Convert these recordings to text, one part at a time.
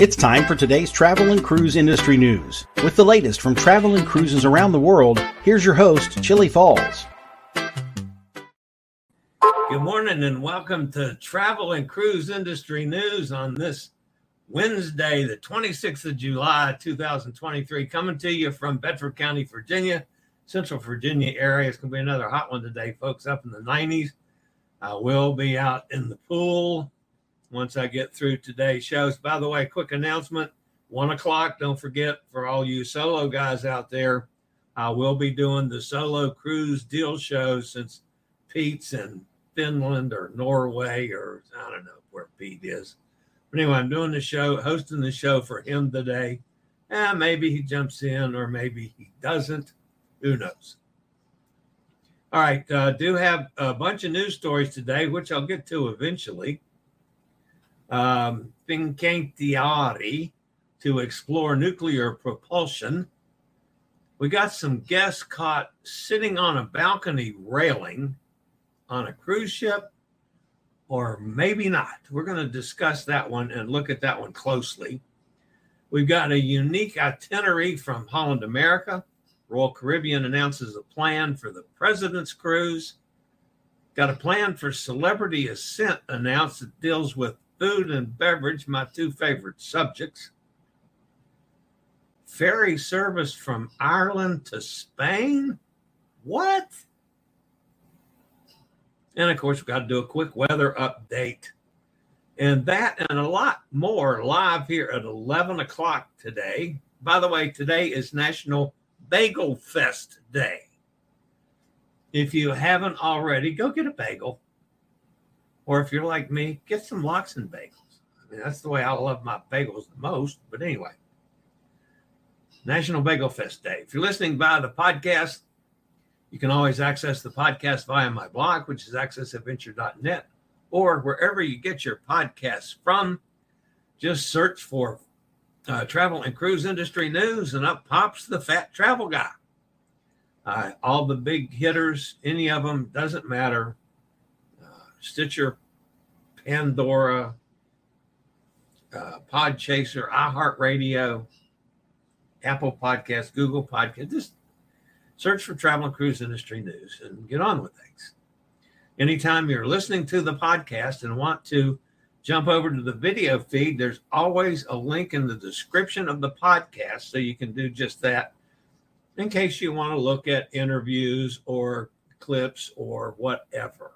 It's time for today's travel and cruise industry news. With the latest from travel and cruises around the world, here's your host, Chillie Falls. Good morning and welcome to Travel and Cruise Industry News on this Wednesday, the 26th of July, 2023. Coming to you from Bedford County, Virginia, Central Virginia area. It's going to be another hot one today, folks, up in the 90s. I will be out in the pool once I get through today's shows. By the way, quick announcement one o'clock. Don't forget for all you solo guys out there, I will be doing the solo cruise deal show since Pete's in Finland or Norway or I don't know where Pete is. But anyway, I'm doing the show, hosting the show for him today. And maybe he jumps in or maybe he doesn't. Who knows? All right, uh, do have a bunch of news stories today, which I'll get to eventually um, Fincantieri to explore nuclear propulsion. We got some guests caught sitting on a balcony railing on a cruise ship, or maybe not. We're going to discuss that one and look at that one closely. We've got a unique itinerary from Holland America. Royal Caribbean announces a plan for the President's Cruise. Got a plan for Celebrity Ascent announced that deals with food and beverage, my two favorite subjects. Ferry service from Ireland to Spain? What? And of course, we've got to do a quick weather update. And that and a lot more live here at 11 o'clock today. By the way, today is National Bagel Fest Day. If you haven't already, go get a bagel. Or if you're like me, get some lox and bagels. I mean, that's the way I love my bagels the most. But anyway, National Bagel Fest Day. If you're listening via the podcast, you can always access the podcast via my blog, which is accessadventure.net, or wherever you get your podcasts from. Just search for uh, travel and cruise industry news, and up pops the fat travel guy. Uh, all the big hitters, any of them, doesn't matter. Stitcher, Pandora, uh, Podchaser, iHeartRadio, Apple Podcast, Google Podcast. Just search for Travel and Cruise Industry News and get on with things. Anytime you're listening to the podcast and want to jump over to the video feed, there's always a link in the description of the podcast so you can do just that in case you want to look at interviews or clips or whatever.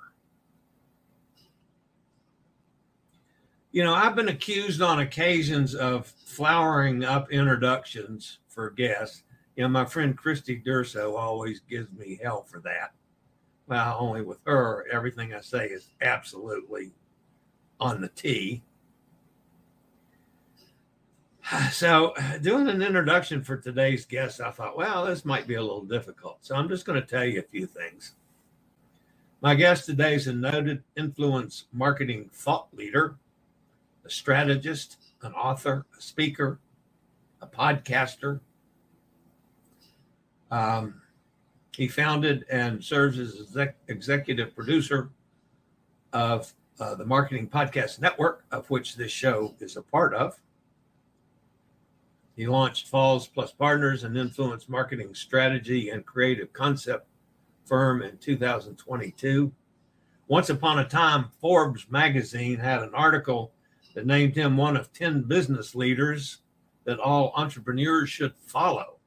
You know, I've been accused on occasions of flowering up introductions for guests. You know, my friend Christy Durso always gives me hell for that. Well, only with her, everything I say is absolutely on the tee. So, doing an introduction for today's guest, I thought, well, this might be a little difficult. So, I'm just going to tell you a few things. My guest today is a noted influence marketing thought leader a strategist, an author, a speaker, a podcaster, Um, he founded and serves as exec- executive producer of uh, the Marketing Podcast Network, of which this show is a part of. He launched Falls Plus Partners, an influence marketing strategy and creative concept firm in 2022. Once upon a time, Forbes magazine had an article that named him one of 10 business leaders that all entrepreneurs should follow.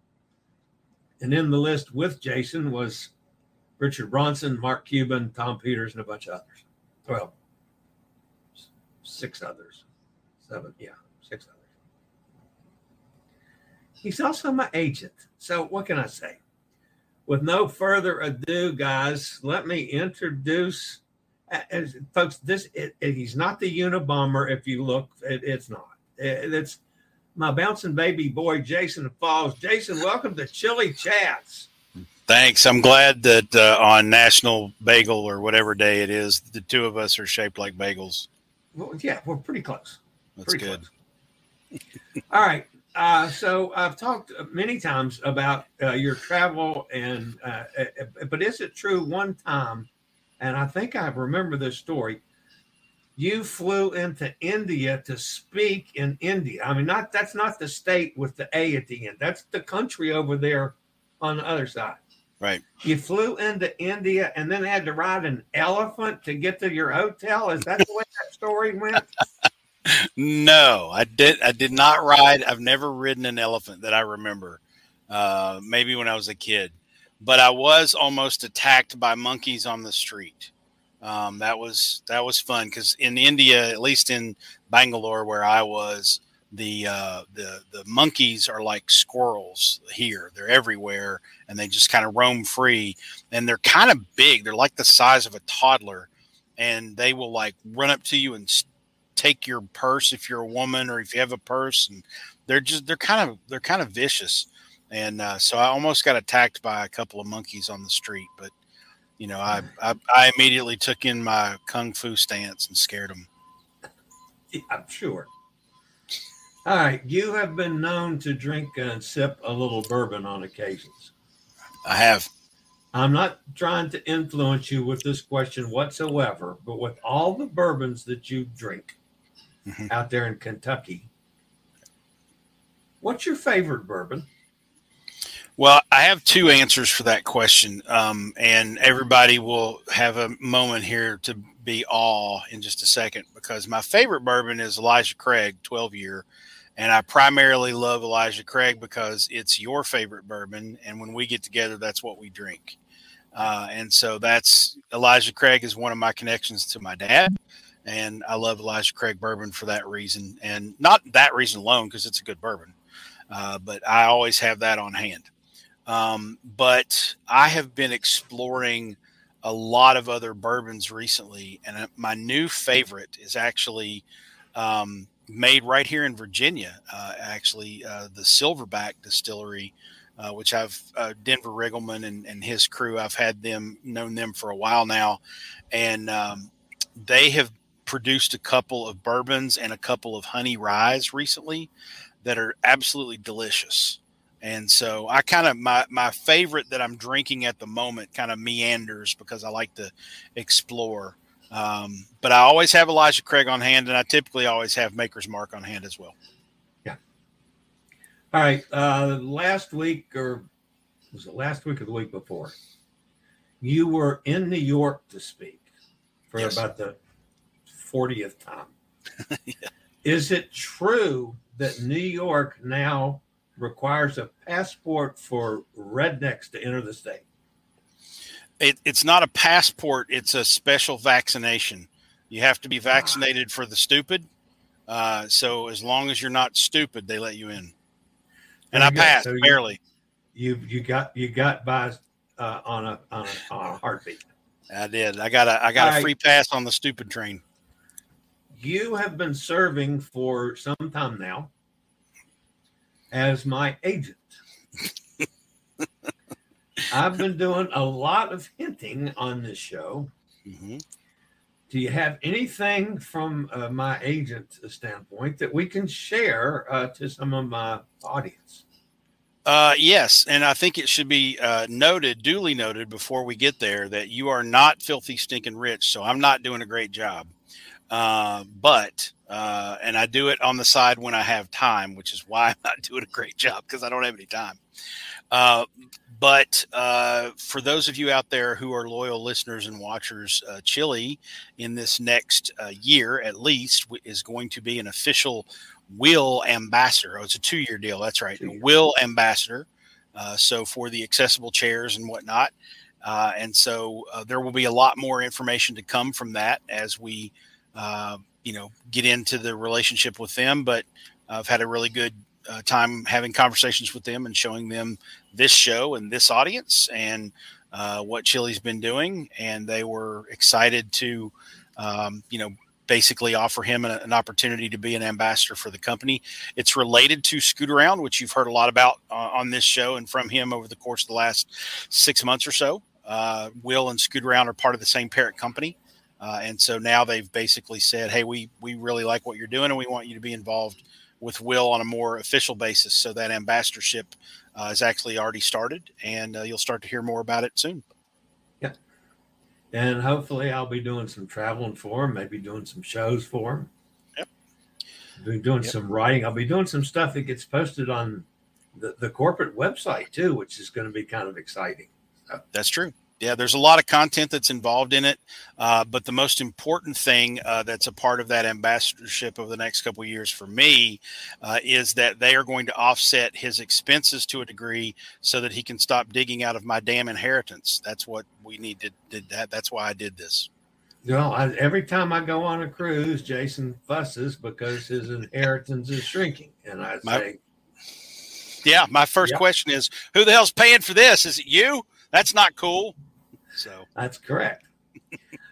And in the list with Jason was Richard Branson, Mark Cuban, Tom Peters, and a bunch of others. Well, six others. Seven, yeah, six others. He's also my agent. So what can I say? With no further ado, guys, let me introduce as folks. This it, it, he's not the Unabomber. If you look, it, it's not. it's my bouncing baby boy, Jason Falls. Jason, welcome to Chillie Chats. Thanks. I'm glad that uh, on National Bagel or whatever day it is, the two of us are shaped like bagels. Well, yeah, we're pretty close. That's pretty good. Close. All right. Uh, so I've talked many times about uh, your travel, and uh, uh, but is it true? One time, and I think I remember this story. You flew into India to speak in India. I mean, not that's not the state with the A at the end. That's the country over there on the other side. Right. You flew into India and then had to ride an elephant to get to your hotel. Is that the way that story went? no, I did. I did not ride. I've never ridden an elephant that I remember. Uh, maybe when I was a kid, but I was almost attacked by monkeys on the street. Um, that was that was fun because in India, at least in Bangalore where I was, the uh, the the monkeys are like squirrels here. They're everywhere, and they just kind of roam free. And they're kind of big. They're like the size of a toddler, and they will like run up to you and take your purse if you're a woman or if you have a purse. And they're just they're kind of they're kind of vicious. And uh, so I almost got attacked by a couple of monkeys on the street, but you know I I, I immediately took in my kung fu stance and scared them. Yeah, I'm sure. All right, you have been known to drink and sip a little bourbon on occasions. I have. I'm not trying to influence you with this question whatsoever, but with all the bourbons that you drink mm-hmm. out there in Kentucky, what's your favorite bourbon? Well, I have two answers for that question, um, and everybody will have a moment here to be awe in just a second because my favorite bourbon is Elijah Craig 12 year and I primarily love Elijah Craig because it's your favorite bourbon. And when we get together, that's what we drink. Uh, and so that's Elijah Craig is one of my connections to my dad. And I love Elijah Craig bourbon for that reason. And not that reason alone, because it's a good bourbon. Uh, but I always have that on hand. Um, but I have been exploring a lot of other bourbons recently. And uh, my new favorite is actually um, made right here in Virginia. Uh, actually, uh, the Silverback Distillery, uh, which I've uh, Denver Riggleman and, and, his crew. I've had them known them for a while now, and um, they have produced a couple of bourbons and a couple of honey ryes recently that are absolutely delicious. And so I kind of my my favorite that I'm drinking at the moment kind of meanders because I like to explore. Um, but I always have Elijah Craig on hand, and I typically always have Maker's Mark on hand as well. Yeah. All right. Uh, last week, or was it last week or the week before? You were in New York to speak for yes. about the 40th time. yeah. Is it true that New York now requires a passport for rednecks to enter the state? it, it's not a passport; it's a special vaccination. You have to be vaccinated for the stupid. Uh, so as long as you're not stupid, they let you in. And I passed so barely. You you got you got by uh, on a on a, on a heartbeat. I did. I got a I got All a free right. pass on the stupid train. You have been serving for some time now as my agent. I've been doing a lot of hinting on this show. Mm-hmm. Do you have anything from uh, my agent standpoint that we can share uh, to some of my audience? Uh, yes, and I think it should be uh, noted, duly noted, before we get there, that you are not filthy, stinking rich. So I'm not doing a great job, uh, but uh, and I do it on the side when I have time, which is why I'm not doing a great job because I don't have any time. Uh, but uh, for those of you out there who are loyal listeners and watchers, uh, Chillie in this next uh, year at least is going to be an official WHILL ambassador. Oh, it's a two year deal. That's right. WHILL ambassador. Uh, so for the accessible chairs and whatnot. Uh, and so uh, there will be a lot more information to come from that as we, you know, get into the relationship with them. But I've had a really good uh, time having conversations with them and showing them this show and this audience and uh, what Chillie's been doing. And they were excited to, um, you know, basically offer him an, an, opportunity to be an ambassador for the company. It's related to Scootaround, which you've heard a lot about uh, on this show and from him over the course of the last six months or so. Uh, WHILL and Scootaround are part of the same parent company. Uh, and so now they've basically said, "Hey, we we really like what you're doing, and we want you to be involved with WHILL on a more official basis. So that ambassadorship uh, is actually already started, and uh, you'll start to hear more about it soon. Yeah, and hopefully I'll be doing some traveling for him, maybe doing some shows for him. Yep. Doing, doing yep. some writing. I'll be doing some stuff that gets posted on the, the corporate website too, which is going to be kind of exciting. That's true yeah, there's a lot of content that's involved in it, uh, but the most important thing uh, that's a part of that ambassadorship over the next couple years for me uh, is that they are going to offset his expenses to a degree so that he can stop digging out of my damn inheritance. That's what we need to. Did that. That's why I did this. Know, I, every time I go on a cruise, Jason fusses because his inheritance is shrinking, and I my, say, "Yeah." My first yep. question is, "Who the hell's paying for this? Is it you?" That's not cool. That's correct.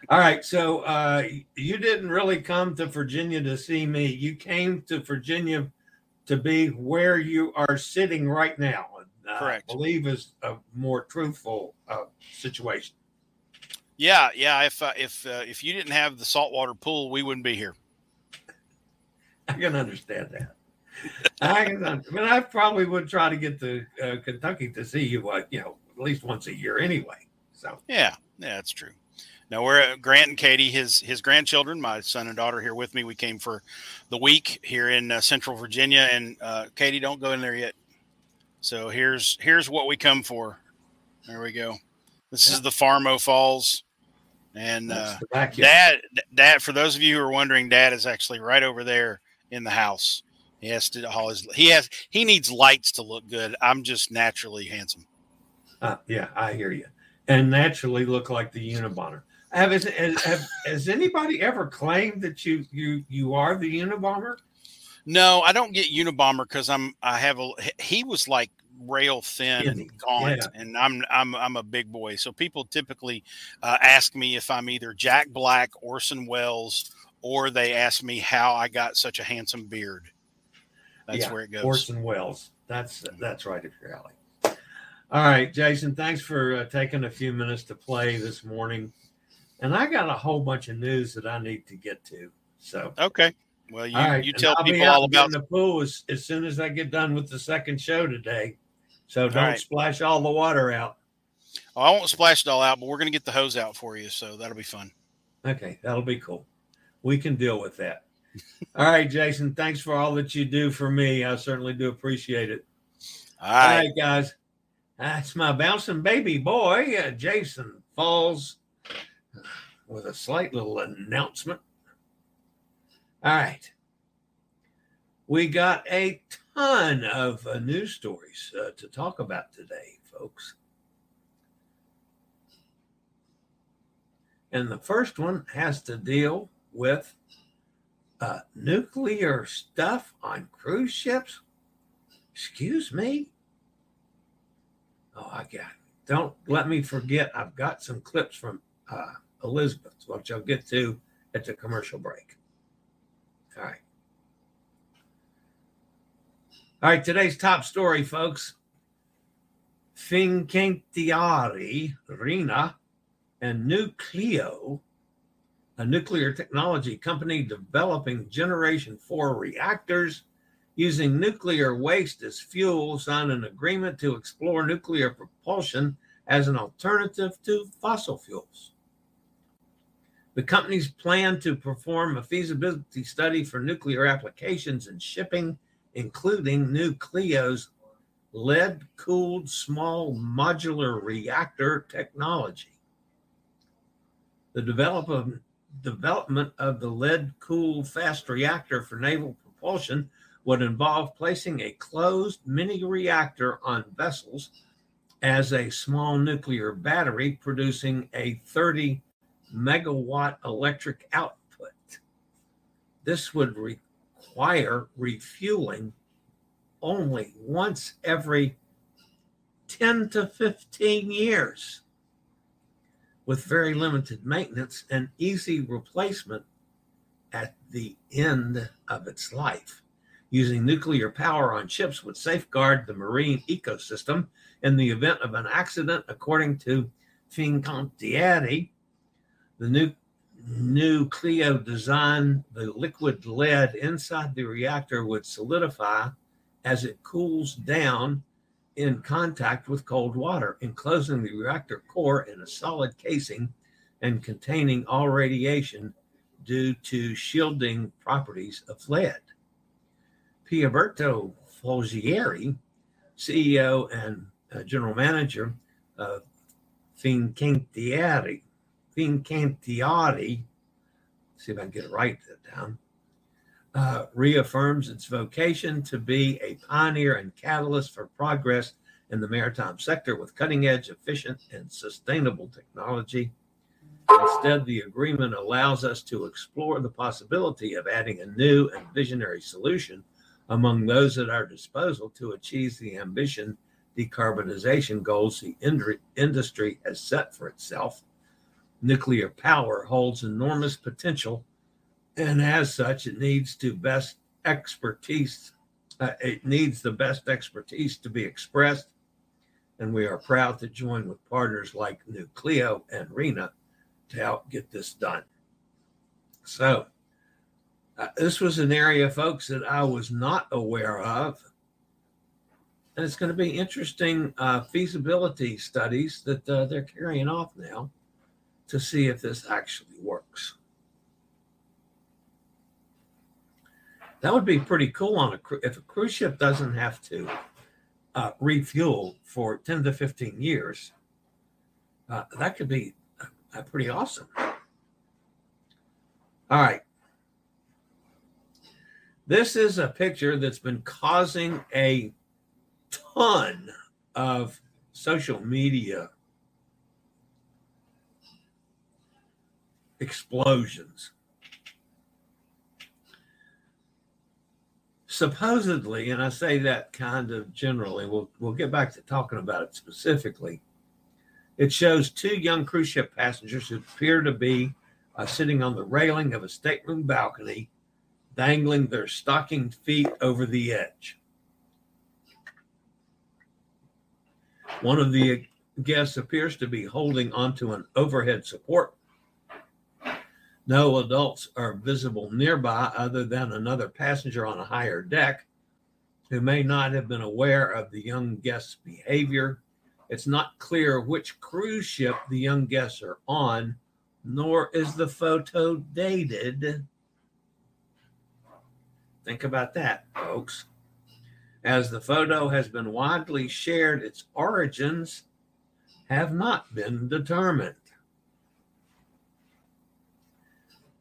All right. So uh, you didn't really come to Virginia to see me. You came to Virginia to be where you are sitting right now. Uh, correct. I believe is a more truthful uh, situation. Yeah, yeah. If uh, if uh, if you didn't have the saltwater pool, we wouldn't be here. I can understand that. I can. I mean, I probably would try to get to uh, Kentucky to see you, like you know, at least once a year anyway. So yeah, yeah, that's true. Now we're Grant and Katie, his his grandchildren, my son and daughter here with me. We came for the week here in uh, Central Virginia, and uh, Katie, don't go in there yet. So here's here's what we come for. There we go. This yeah. is the Farmo Falls, and uh, Dad, Dad. For those of you who are wondering, Dad is actually right over there in the house. He has to haul his. He has. He needs lights to look good. I'm just naturally handsome. Uh, yeah, I hear you and naturally look like the Unabomber. Have, has, have, has anybody ever claimed that you you you are the Unabomber? No, I don't get Unabomber because I'm I have a he was like rail thin and gaunt, yeah. and I'm I'm I'm a big boy. So people typically uh, ask me if I'm either Jack Black, Orson Welles, or they ask me how I got such a handsome beard. That's yeah, where it goes. Orson Welles. That's that's right up your alley. All right, Jason, thanks for uh, taking a few minutes to play this morning. And I got a whole bunch of news that I need to get to. So, okay. Well, you, right. you tell people all about the pool as, as soon as I get done with the second show today. So don't right. splash all the water out. Oh, I won't splash it all out, but we're going to get the hose out for you. So that'll be fun. Okay. That'll be cool. We can deal with that. all right, Jason. Thanks for all that you do for me. I certainly do appreciate it. all right, all right guys. That's my bouncing baby boy, uh, Jason Falls, with a slight little announcement. All right. We got a ton of uh, news stories uh, to talk about today, folks. And the first one has to deal with uh, nuclear stuff on cruise ships. Excuse me? Oh, I got. Don't let me forget. I've got some clips from uh, Elizabeth, which I'll get to at the commercial break. All right. All right, today's top story, folks. Fincantieri, RINA, and newcleo, a nuclear technology company developing Generation 4 reactors, using nuclear waste as fuel, signed an agreement to explore nuclear propulsion as an alternative to fossil fuels. The companies plan to perform a feasibility study for nuclear applications and shipping, including newcleo's lead cooled small modular reactor technology. The development, development of the lead cooled fast reactor for naval propulsion would involve placing a closed mini reactor on vessels as a small nuclear battery producing a 30 megawatt electric output. This would require refueling only once every 10 to 15 years with very limited maintenance and easy replacement at the end of its life. Using nuclear power on ships would safeguard the marine ecosystem in the event of an accident, according to Fincantieri. The new newcleo design, the liquid lead inside the reactor would solidify as it cools down in contact with cold water, enclosing the reactor core in a solid casing and containing all radiation due to shielding properties of lead. Pierroberto Folgiero, CEO and uh, general manager of Fincantieri, Fincantieri, see if I can get it right that down, uh, reaffirms its vocation to be a pioneer and catalyst for progress in the maritime sector with cutting edge, efficient, and sustainable technology. Instead, the agreement allows us to explore the possibility of adding a new and visionary solution among those at our disposal to achieve the ambition decarbonization goals the industry has set for itself. Nuclear power holds enormous potential and as such, it needs to best expertise. Uh, it needs the best expertise to be expressed, and we are proud to join with partners like newcleo and RINA to help get this done. So, uh, this was an area, folks, that I was not aware of. And it's going to be interesting uh, feasibility studies that uh, they're carrying off now to see if this actually works. That would be pretty cool on a if a cruise ship doesn't have to uh, refuel for 10 to 15 years. Uh, that could be pretty awesome. All right. This is a picture that's been causing a ton of social media explosions. supposedly, and I say that kind of generally, we'll, we'll get back to talking about it specifically. It shows two young cruise ship passengers who appear to be uh, sitting on the railing of a stateroom balcony, dangling their stockinged feet over the edge. One of the guests appears to be holding onto an overhead support no adults are visible nearby other than another passenger on a higher deck who may not have been aware of the young guest's behavior. It's not clear which cruise ship the young guests are on, nor is the photo dated. Think about that, folks. As the photo has been widely shared, its origins have not been determined.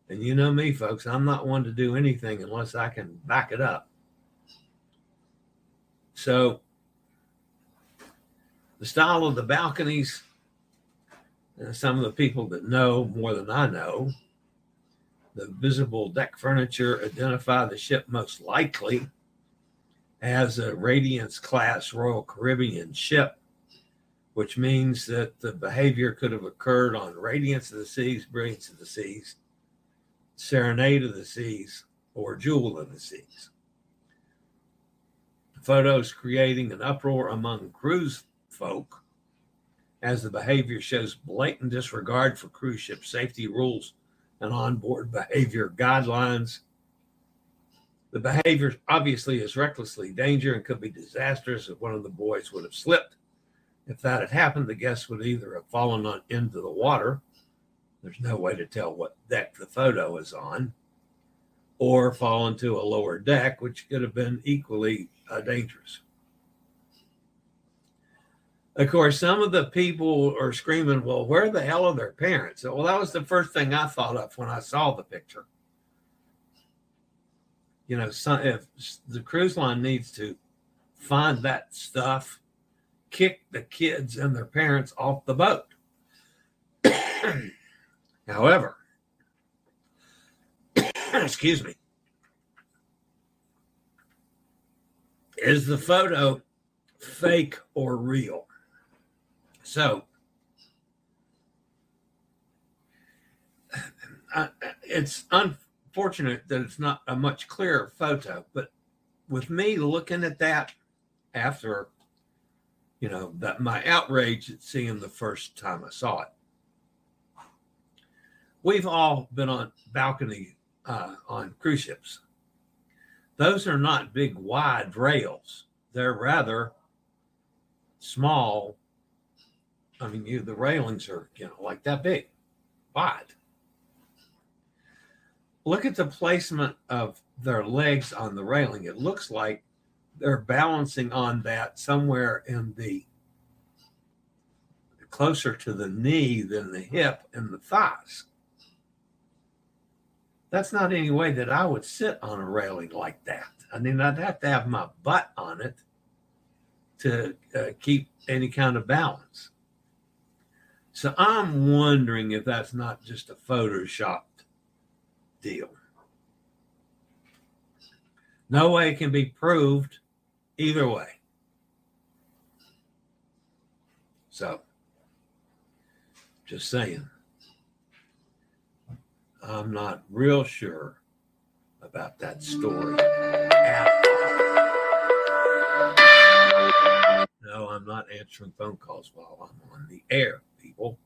And you know me, folks, I'm not one to do anything unless I can back it up. So, the style of the balconies, uh, some of the people that know more than I know, the visible deck furniture identify the ship most likely as a Radiance class Royal Caribbean ship, which means that the behavior could have occurred on Radiance of the Seas, Brilliance of the Seas, Serenade of the Seas or Jewel of the Seas. Photos creating an uproar among cruise folk as the behavior shows blatant disregard for cruise ship safety rules and onboard behavior guidelines. The behavior obviously is recklessly dangerous and could be disastrous if one of the boys would have slipped. If that had happened, the guests would either have fallen on, into the water. There's no way to tell what deck the photo is on, or fall into a lower deck, which could have been equally uh, dangerous. Of course, some of the people are screaming, Well, where the hell are their parents? Well, that was the first thing I thought of when I saw the picture. You know, some, if the cruise line needs to find that stuff, kick the kids and their parents off the boat. However, excuse me, is the photo fake or real? So it's unfortunate that it's not a much clearer photo, but with me looking at that after, you know, that my outrage at seeing the first time I saw it, we've all been on balcony uh, on cruise ships. Those are not big wide rails; they're rather small I mean, you the railings are you know like that big, wide. Look at the placement of their legs on the railing. It looks like they're balancing on that somewhere in the closer to the knee than the hip and the thighs. That's not any way that I would sit on a railing like that. I mean, I'd have to have my butt on it to uh, keep any kind of balance. So I'm wondering if that's not just a photoshopped deal. No way it can be proved either way. So, just saying. I'm not real sure about that story No, I'm not answering phone calls while I'm on the air people.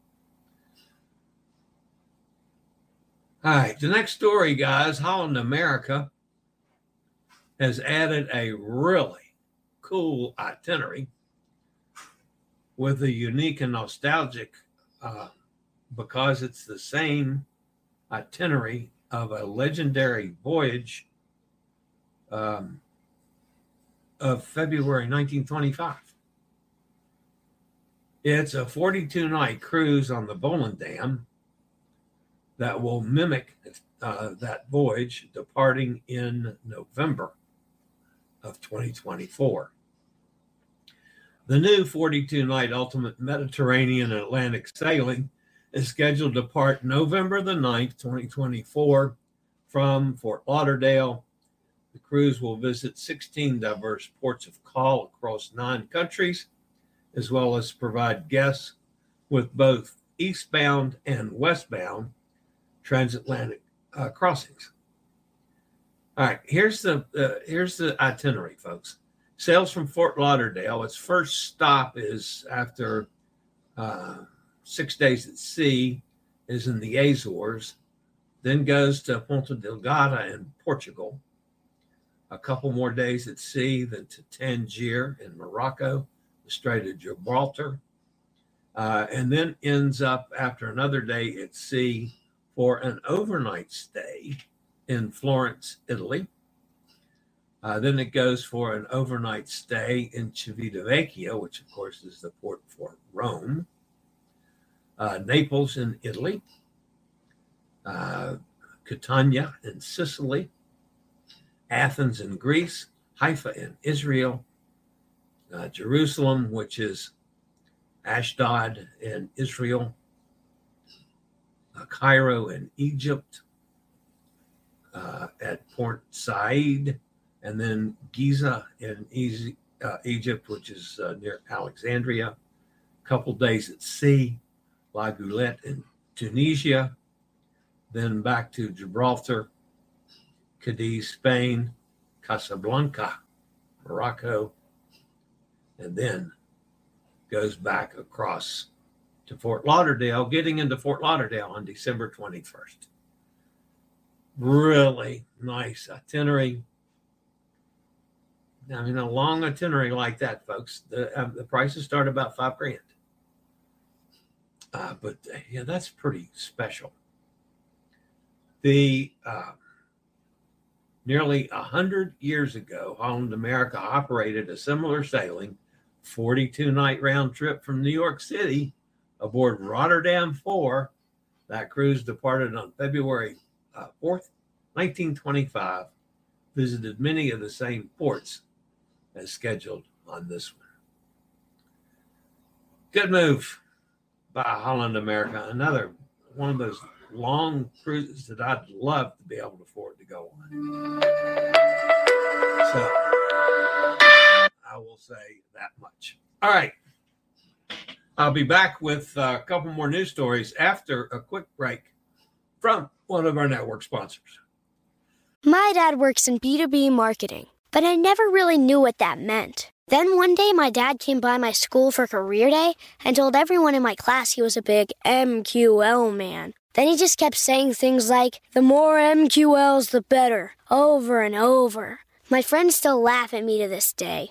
All right, the next story, guys Holland America has added a really cool itinerary with a unique and nostalgic uh, because it's the same itinerary of a legendary voyage um, of February 1925. It's a 42 night cruise on the Volendam that will mimic uh, that voyage departing in November of 2024. The new 42 night ultimate Mediterranean and Atlantic sailing is scheduled to depart November the 9th, 2024 from Fort Lauderdale. The cruise will visit 16 diverse ports of call across nine countries as well as provide guests with both eastbound and westbound transatlantic uh, crossings. All right, here's the uh, here's the itinerary, folks. Sails from Fort Lauderdale. Its first stop is after uh, six days at sea, is in the Azores, then goes to Ponta Delgada in Portugal. A couple more days at sea, then to Tangier in Morocco, the Strait of Gibraltar, uh, and then ends up after another day at sea for an overnight stay in Florence, Italy. Uh, then it goes for an overnight stay in Civitavecchia, which of course is the port for Rome, uh, Naples in Italy, uh, Catania in Sicily, Athens in Greece, Haifa in Israel, uh, Jerusalem, which is Ashdod in Israel, uh, Cairo in Egypt, uh, at Port Said, and then Giza in uh, Egypt, which is uh, near Alexandria. A couple days at sea, La Goulette in Tunisia, then back to Gibraltar, Cadiz, Spain, Casablanca, Morocco, and then goes back across to Fort Lauderdale, getting into Fort Lauderdale on December 21st. Really nice itinerary. I mean, a long itinerary like that, folks, the, uh, the prices start about five grand. Uh, but uh, yeah, that's pretty special. The uh, nearly a hundred years ago, Holland America operated a similar sailing, 42 night round trip from New York City aboard Rotterdam 4. That cruise departed on February uh, 4th, 1925, visited many of the same ports as scheduled on this one. Good move by Holland America. Another one of those long cruises that I'd love to be able to afford to go on. So I will say that much. All right. I'll be back with a couple more news stories after a quick break from one of our network sponsors. My dad works in B2B marketing, but I never really knew what that meant. Then one day, my dad came by my school for career day and told everyone in my class he was a big MQL man. Then he just kept saying things like, the more MQLs, the better, over and over. My friends still laugh at me to this day.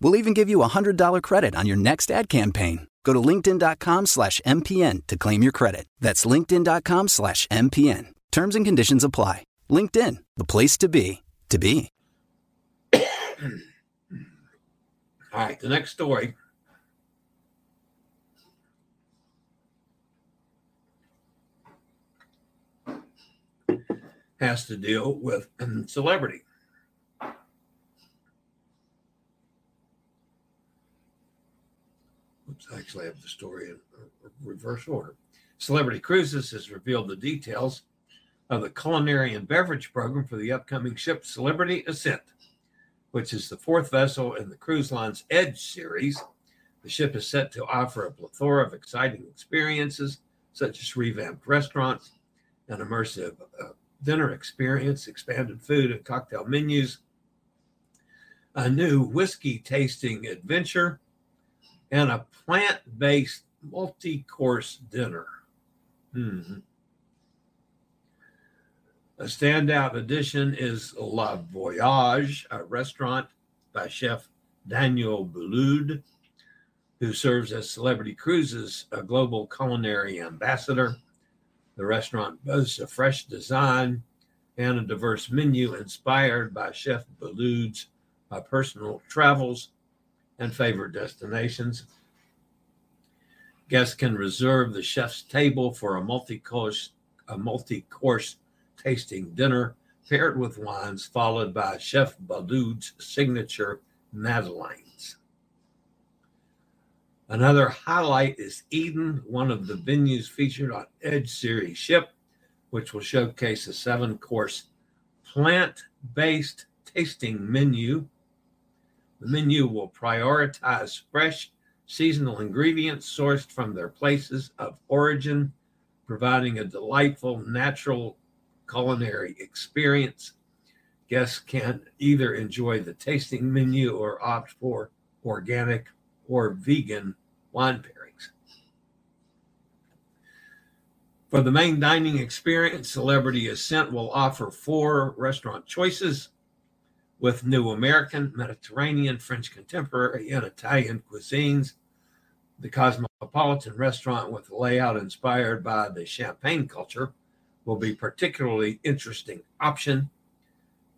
We'll even give you a $100 credit on your next ad campaign. Go to linkedin.com slash MPN to claim your credit. That's linkedin.com slash MPN. Terms and conditions apply. LinkedIn, the place to be, to be. All right, the next story. Has to deal with celebrity. Actually have the story in reverse order. Celebrity Cruises has revealed the details of the culinary and beverage program for the upcoming ship Celebrity Ascent, which is the fourth vessel in the cruise line's Edge series. The ship is set to offer a plethora of exciting experiences, such as revamped restaurants, an immersive uh, dinner experience, expanded food and cocktail menus, a new whiskey tasting adventure, and a plant based multi course dinner. Mm-hmm. A standout addition is La Voyage, a restaurant by chef Daniel Boulud, who serves as Celebrity Cruises, a global culinary ambassador. The restaurant boasts a fresh design and a diverse menu inspired by Chef Boulud's personal travels and favorite destinations. Guests can reserve the chef's table for a multi-course a multi-course tasting dinner paired with wines, followed by Chef Boulud's signature madeleines. Another highlight is Eden, one of the venues featured on Edge Series ship, which will showcase a seven course plant based tasting menu. The menu will prioritize fresh seasonal ingredients sourced from their places of origin, providing a delightful natural culinary experience. Guests can either enjoy the tasting menu or opt for organic or vegan wine pairings. For the main dining experience, Celebrity Ascent will offer four restaurant choices with new American, Mediterranean, French contemporary, and Italian cuisines. The Cosmopolitan restaurant, with a layout inspired by the Champagne culture, will be particularly interesting option.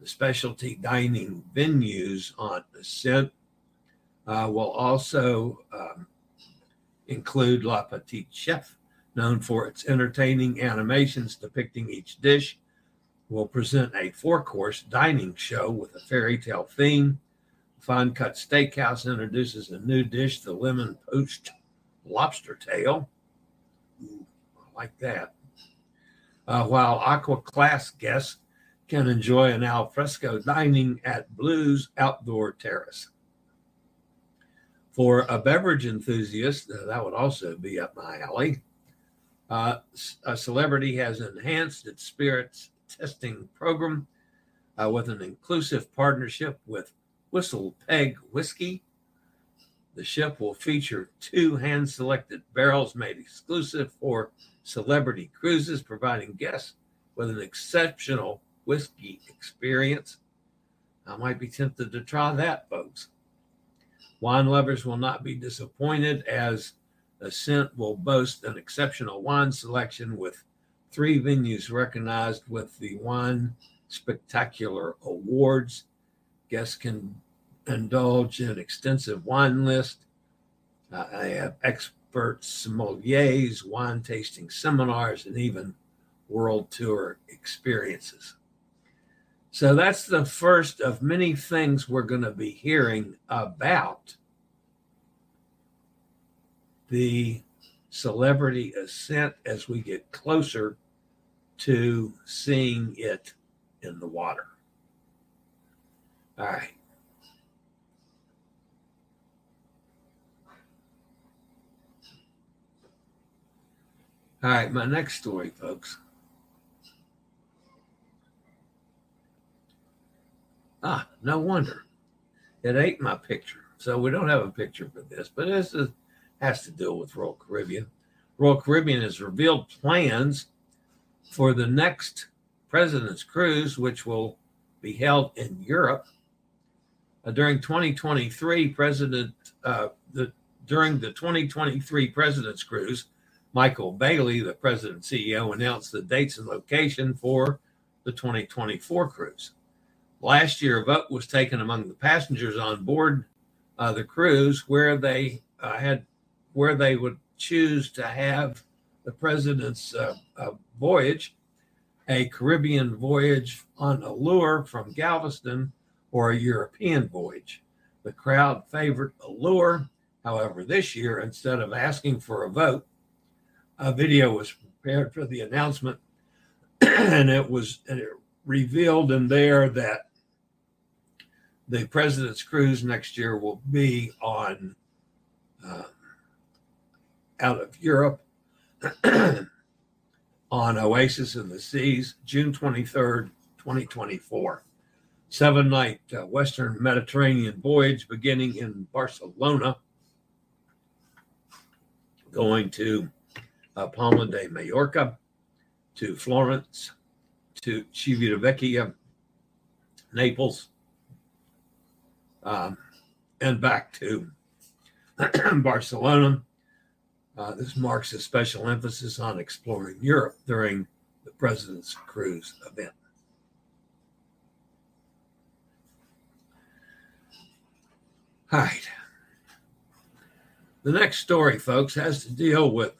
The specialty dining venues on Ascent uh, will also um, include La Petite Chef, known for its entertaining animations depicting each dish, will present a four course dining show with a fairy tale theme. Fine Cut Steakhouse introduces a new dish, the lemon poached lobster tail. Ooh, I like that uh, while aqua class guests can enjoy an alfresco dining at Blu's Outdoor Terrace. For a beverage enthusiast, uh, that would also be up my alley. Uh, a celebrity has enhanced its spirits testing program uh, with an inclusive partnership with Whistle Peg Whiskey. The ship will feature two hand selected barrels made exclusive for celebrity cruises, providing guests with an exceptional whiskey experience. I might be tempted to try that, folks. Wine lovers will not be disappointed as Ascent will boast an exceptional wine selection with three venues recognized with the Wine Spectator Awards. Guests can indulge in extensive wine list. Uh, I have expert sommeliers, wine tasting seminars, and even world tour experiences. So that's the first of many things we're going to be hearing about the celebrity ascent as we get closer to seeing it in the water. All right. All right, my next story, folks. Ah, no wonder. It ate my picture. So we don't have a picture for this, but this is, has to deal with Royal Caribbean. Royal Caribbean has revealed plans for the next President's Cruise, which will be held in Europe. Uh, during 2023, President uh, the during the 2023 President's Cruise, Michael Bayley, the president CEO, announced the dates and location for the 2024 cruise. Last year, a vote was taken among the passengers on board uh, the cruise where they uh, had where they would choose to have the president's uh, uh voyage, a Caribbean voyage on Allure from Galveston, or a European voyage. The crowd favored Allure. However, this year, instead of asking for a vote, a video was prepared for the announcement, and it was and it revealed in there that the president's cruise next year will be on uh, out of Europe on Oasis in the Seas, June 23rd, 2024. Seven night uh, Western Mediterranean voyage beginning in Barcelona, going to uh, Palma de Mallorca, to Florence, to Civitavecchia, Naples, um, and back to Barcelona. Uh, this marks a special emphasis on exploring Europe during the President's Cruise event. All right. The next story, folks, has to deal with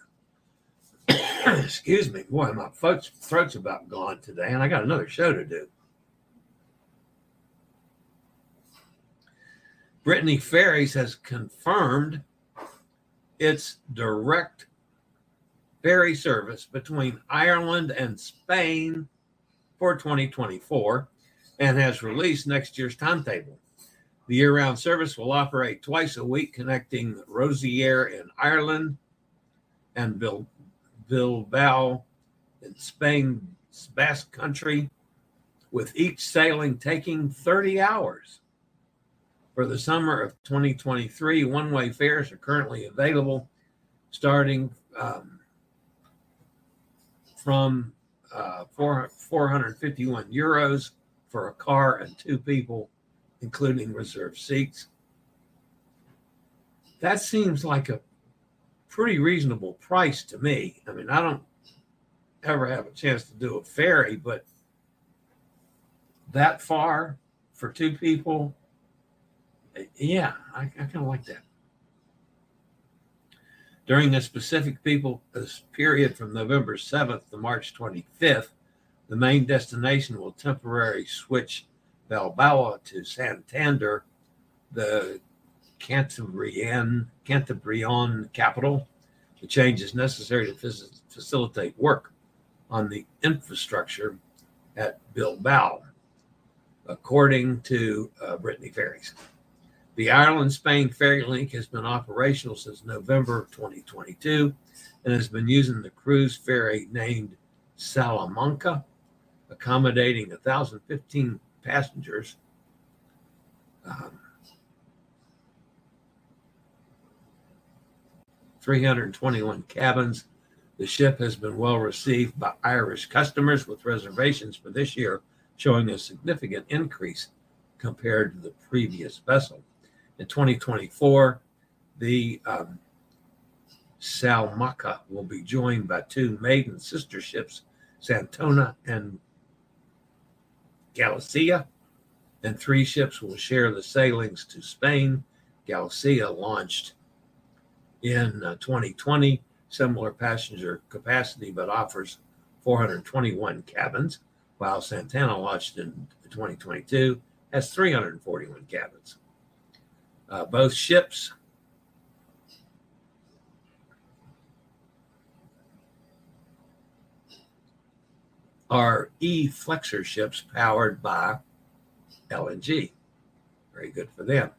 excuse me, boy, my throat's about gone today, and I got another show to do. Brittany Ferries has confirmed its direct ferry service between Ireland and Spain for 2024 and has released next year's timetable. The year round service will operate twice a week, connecting Rosslare in Ireland and Bil- Bilbao in Spain's Basque Country, with each sailing taking 30 hours. For the summer of 2023, one way fares are currently available starting um, from uh, 4, 451 euros for a car and two people, including reserved seats. That seems like a pretty reasonable price to me. I mean, I don't ever have a chance to do a ferry, but that far for two people, yeah, I, I kind of like that. During this specific people this period from November 7th to March 25th, the main destination will temporarily switch Bilbao to Santander, the Cantabrian, Cantabrian capital. The change is necessary to facilitate work on the infrastructure at Bilbao, according to uh, Brittany Ferries. The Ireland Spain Ferry Link has been operational since November 2022 and has been using the cruise ferry named Salamanca, accommodating 1,015 passengers. Um, 321 cabins. The ship has been well received by Irish customers with reservations for this year showing a significant increase compared to the previous vessel. In 2024, the um, Salamanca will be joined by two maiden sister ships, Santona and Galicia, and three ships will share the sailings to Spain. Galicia launched in uh, 2020, similar passenger capacity, but offers 421 cabins, while Santana launched in 2022 has 341 cabins. Uh, both ships are E Flexer ships powered by LNG. Very good for them.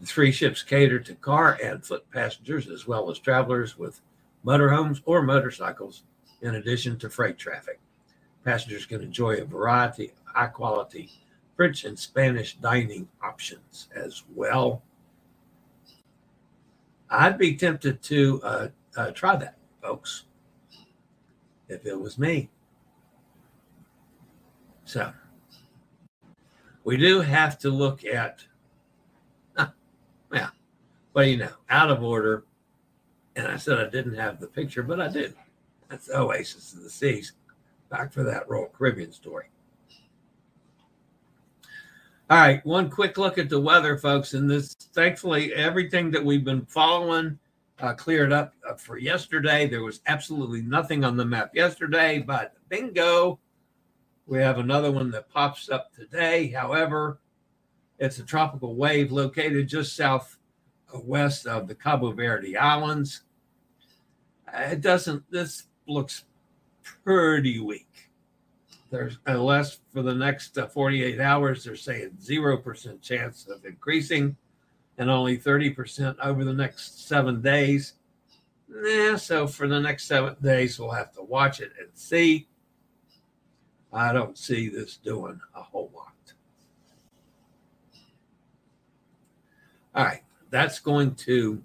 The three ships cater to car and foot passengers as well as travelers with motorhomes or motorcycles, in addition to freight traffic. Passengers can enjoy a variety of high quality French and Spanish dining options as well. I'd be tempted to uh, uh, try that, folks, if it was me. So we do have to look at, huh, yeah, well, you know, out of order. And I said I didn't have the picture, but I do. That's Oasis of the Seas. Back for that Royal Caribbean story. All right, one quick look at the weather, folks. And this, thankfully, everything that we've been following uh, cleared up uh, for yesterday. There was absolutely nothing on the map yesterday, but bingo, we have another one that pops up today. However, it's a tropical wave located just south west of the Cabo Verde Islands. It doesn't, this looks pretty weak. There's, unless for the next uh, 48 hours, they're saying 0% chance of increasing and only 30% over the next seven days. Nah, so for the next seven days, we'll have to watch it and see. I don't see this doing a whole lot. All right, that's going to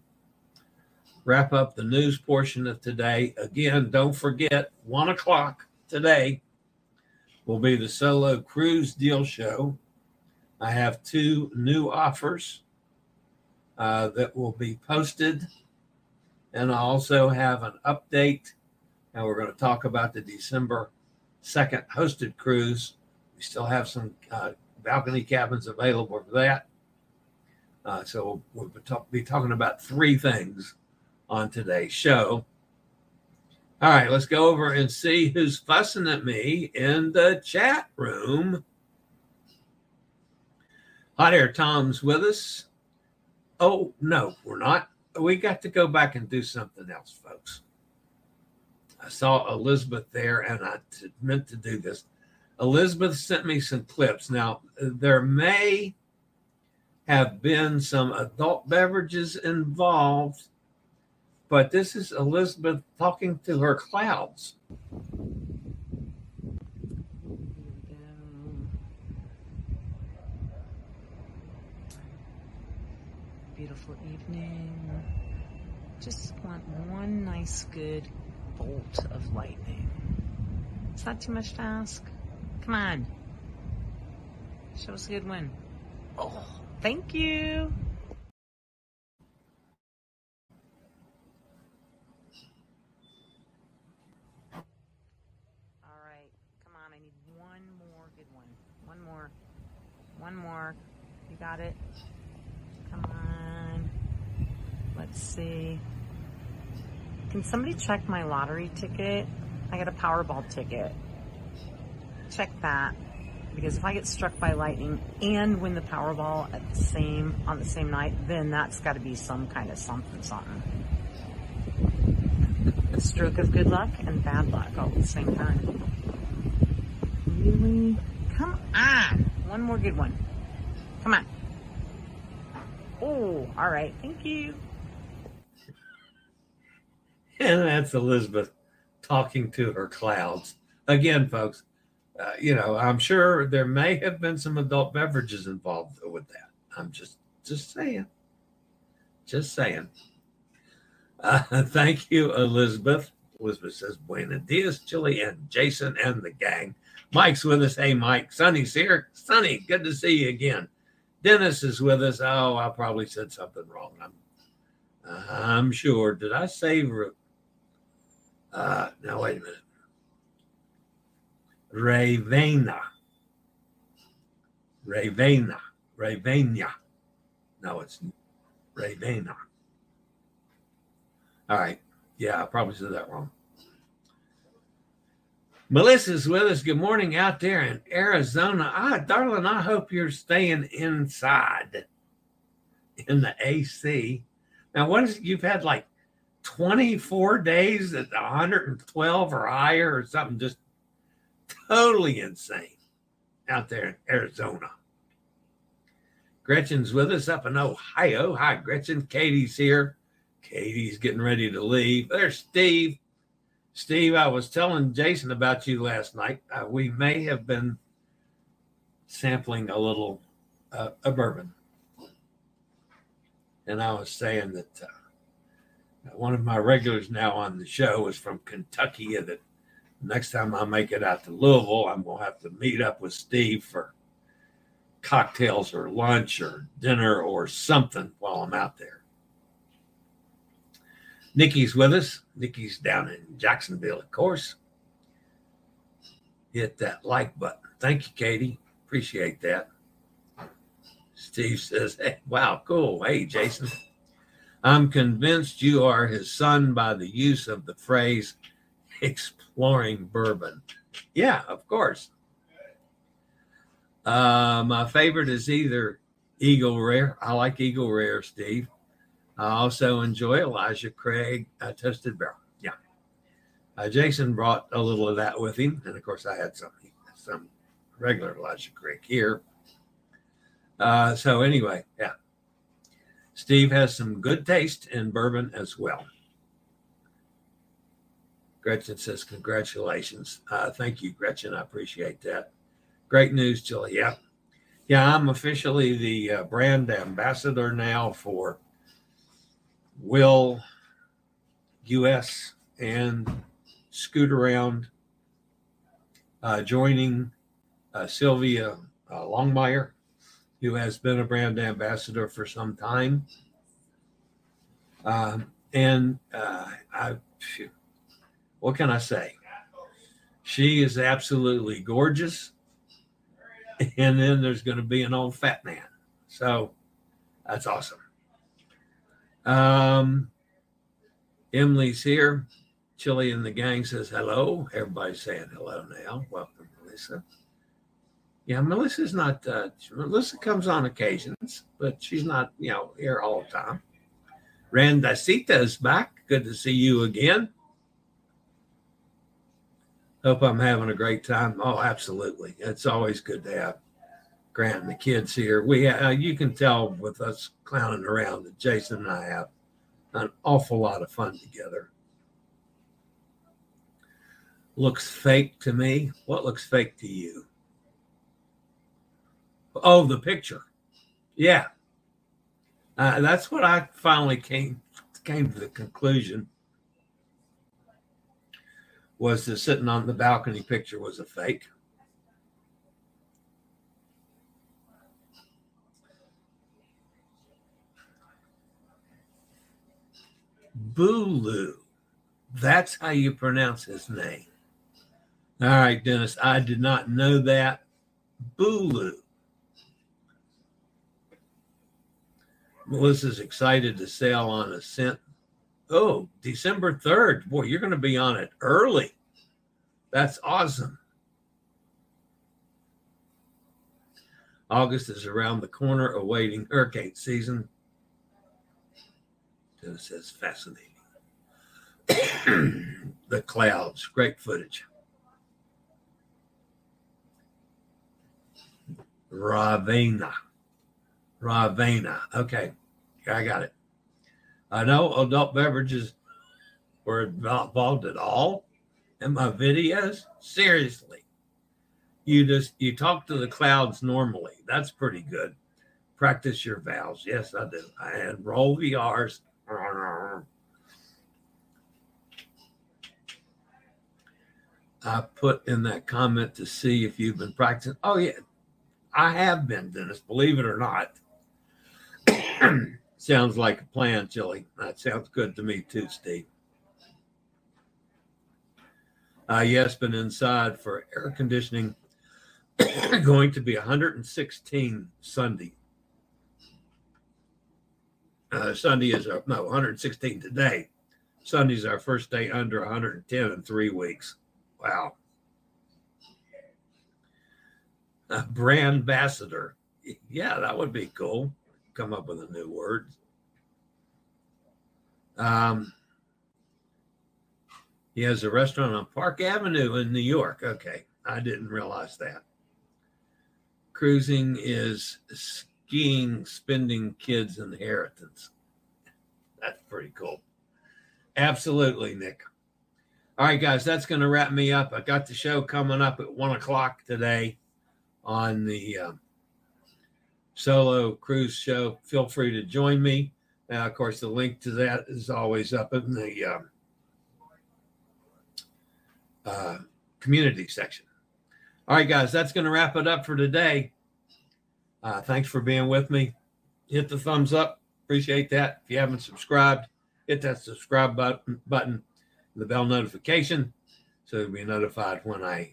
wrap up the news portion of today. Again, don't forget, one o'clock today will be the solo cruise deal show. I have two new offers uh, that will be posted. And I also have an update. And we're going to talk about the December second hosted cruise. We still have some uh, balcony cabins available for that. Uh, so we'll be talking about three things on today's show. All right, let's go over and see who's fussing at me in the chat room. Hot Air Tom's with us. Oh, no, we're not. We got to go back and do something else, folks. I saw Elizabeth there and I meant to do this. Elizabeth sent me some clips. Now, there may have been some adult beverages involved, but this is Elizabeth talking to her clouds. Beautiful evening. Just want one nice, good bolt of lightning. Is that too much to ask? Come on. Show us a good one. Oh, thank you. All right, come on. I need one more good one. One more. One more. You got it? Come on. Let's see. Can somebody check my lottery ticket? I got a Powerball ticket. Check that. Because if I get struck by lightning and win the Powerball at the same on the same night, then that's got to be some kind of something something. A stroke of good luck and bad luck all at the same time. Really? Come on. One more good one. Come on. Oh, all right. Thank you. And that's Elizabeth talking to her clouds. Again, folks, uh, you know, I'm sure there may have been some adult beverages involved with that. I'm just just saying. Just saying. Uh, thank you, Elizabeth. Elizabeth says, Buenos dias, Chillie, and Jason and the gang. Mike's with us. Hey, Mike. Sonny's here. Sonny, good to see you again. Dennis is with us. Oh, I probably said something wrong. I'm, I'm sure. Did I say? Uh, now wait a minute. Ravena. Ravena. Ravena. No, it's Ravena. All right. Yeah, I probably said that wrong. Melissa's with us. Good morning out there in Arizona. Ah, darling, I hope you're staying inside in the AC. Now, what is you've had like 24 days at 112 or higher or something just totally insane out there in Arizona. Gretchen's with us up in Ohio. Hi, Gretchen. Katie's here. Katie's getting ready to leave. There's Steve. Steve, I was telling Jason about you last night. Uh, we may have been sampling a little uh, a bourbon. And I was saying that uh, one of my regulars now on the show is from Kentucky. That next time I make it out to Louisville, I'm to have to meet up with Steve for cocktails or lunch or dinner or something while I'm out there. Nikki's with us. Nikki's down in Jacksonville, of course. Hit that like button. Thank you, Katie. Appreciate that. Steve says, Hey, wow, cool. Hey, Jason. I'm convinced you are his son by the use of the phrase exploring bourbon. Yeah, of course. Uh, my favorite is either Eagle Rare. I like Eagle Rare, Steve. I also enjoy Elijah Craig uh, Toasted Barrel. Yeah. Uh, Jason brought a little of that with him. And of course, I had some, some regular Elijah Craig here. Uh, so, anyway, yeah. Steve has some good taste in bourbon as well. Gretchen says, Congratulations. Uh, thank you, Gretchen. I appreciate that. Great news, Chillie. Yeah. Yeah, I'm officially the uh, brand ambassador now for WHILL US and Scootaround, uh, joining uh, Sylvia uh, Longmire, who has been a brand ambassador for some time. Um, and uh, I, what can I say? She is absolutely gorgeous. And then there's going to be an old fat man. So that's awesome. Um, Emily's here. Chillie and the gang says hello. Everybody's saying hello now. Welcome, Melissa. Yeah, Melissa's not. Uh, Melissa comes on occasions, but she's not, you know, here all the time. Randasita is back. Good to see you again. Hope I'm having a great time. Oh, absolutely. It's always good to have Grant and the kids here. We, uh, you can tell with us clowning around that Jason and I have an awful lot of fun together. Looks fake to me. What looks fake to you? Oh, the picture. Yeah, uh, that's what I finally came came to the conclusion was the sitting on the balcony picture was a fake. Bulu. That's how you pronounce his name. All right, Dennis, I did not know that. Bulu. Melissa's excited to sail on a Ascent. Oh, December 3rd. Boy, you're going to be on it early. That's awesome. August is around the corner, awaiting hurricane season. Dennis says fascinating. the clouds, great footage. Ravenna. Ravenna. Okay. I got it. I know adult beverages were involved at all in my videos. Seriously. You just you talk to the clouds normally. That's pretty good. Practice your vowels. Yes, I do. And roll the R's. I put in that comment to see if you've been practicing. Oh, yeah, I have been, Dennis, believe it or not. sounds like a plan, Chillie. That sounds good to me too, Steve. Uh, yes, been inside for air conditioning. going to be 116 Sunday. Uh, Sunday is our, no 116 today. Sunday's our first day under 110 in three weeks. Wow. A brand ambassador. Yeah, that would be cool. Come up with a new word. Um, he has a restaurant on Park Avenue in New York. Okay, I didn't realize that. Cruising is skiing, spending kids' inheritance. That's pretty cool. Absolutely, Nick. All right, guys, that's going to wrap me up. I got the show coming up at one o'clock today on the uh, solo cruise show. Feel free to join me. Now, of course, the link to that is always up in the uh, uh, community section. All right, guys, that's going to wrap it up for today. Uh, thanks for being with me. Hit the thumbs up. Appreciate that. If you haven't subscribed, hit that subscribe button, button the bell notification so you'll be notified when I,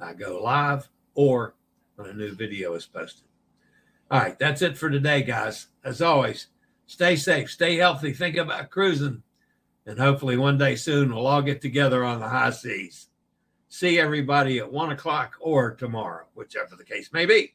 I go live or when a new video is posted. All right, that's it for today, guys. As always, stay safe, stay healthy, think about cruising, and hopefully one day soon we'll all get together on the high seas. See everybody at one o'clock or tomorrow, whichever the case may be.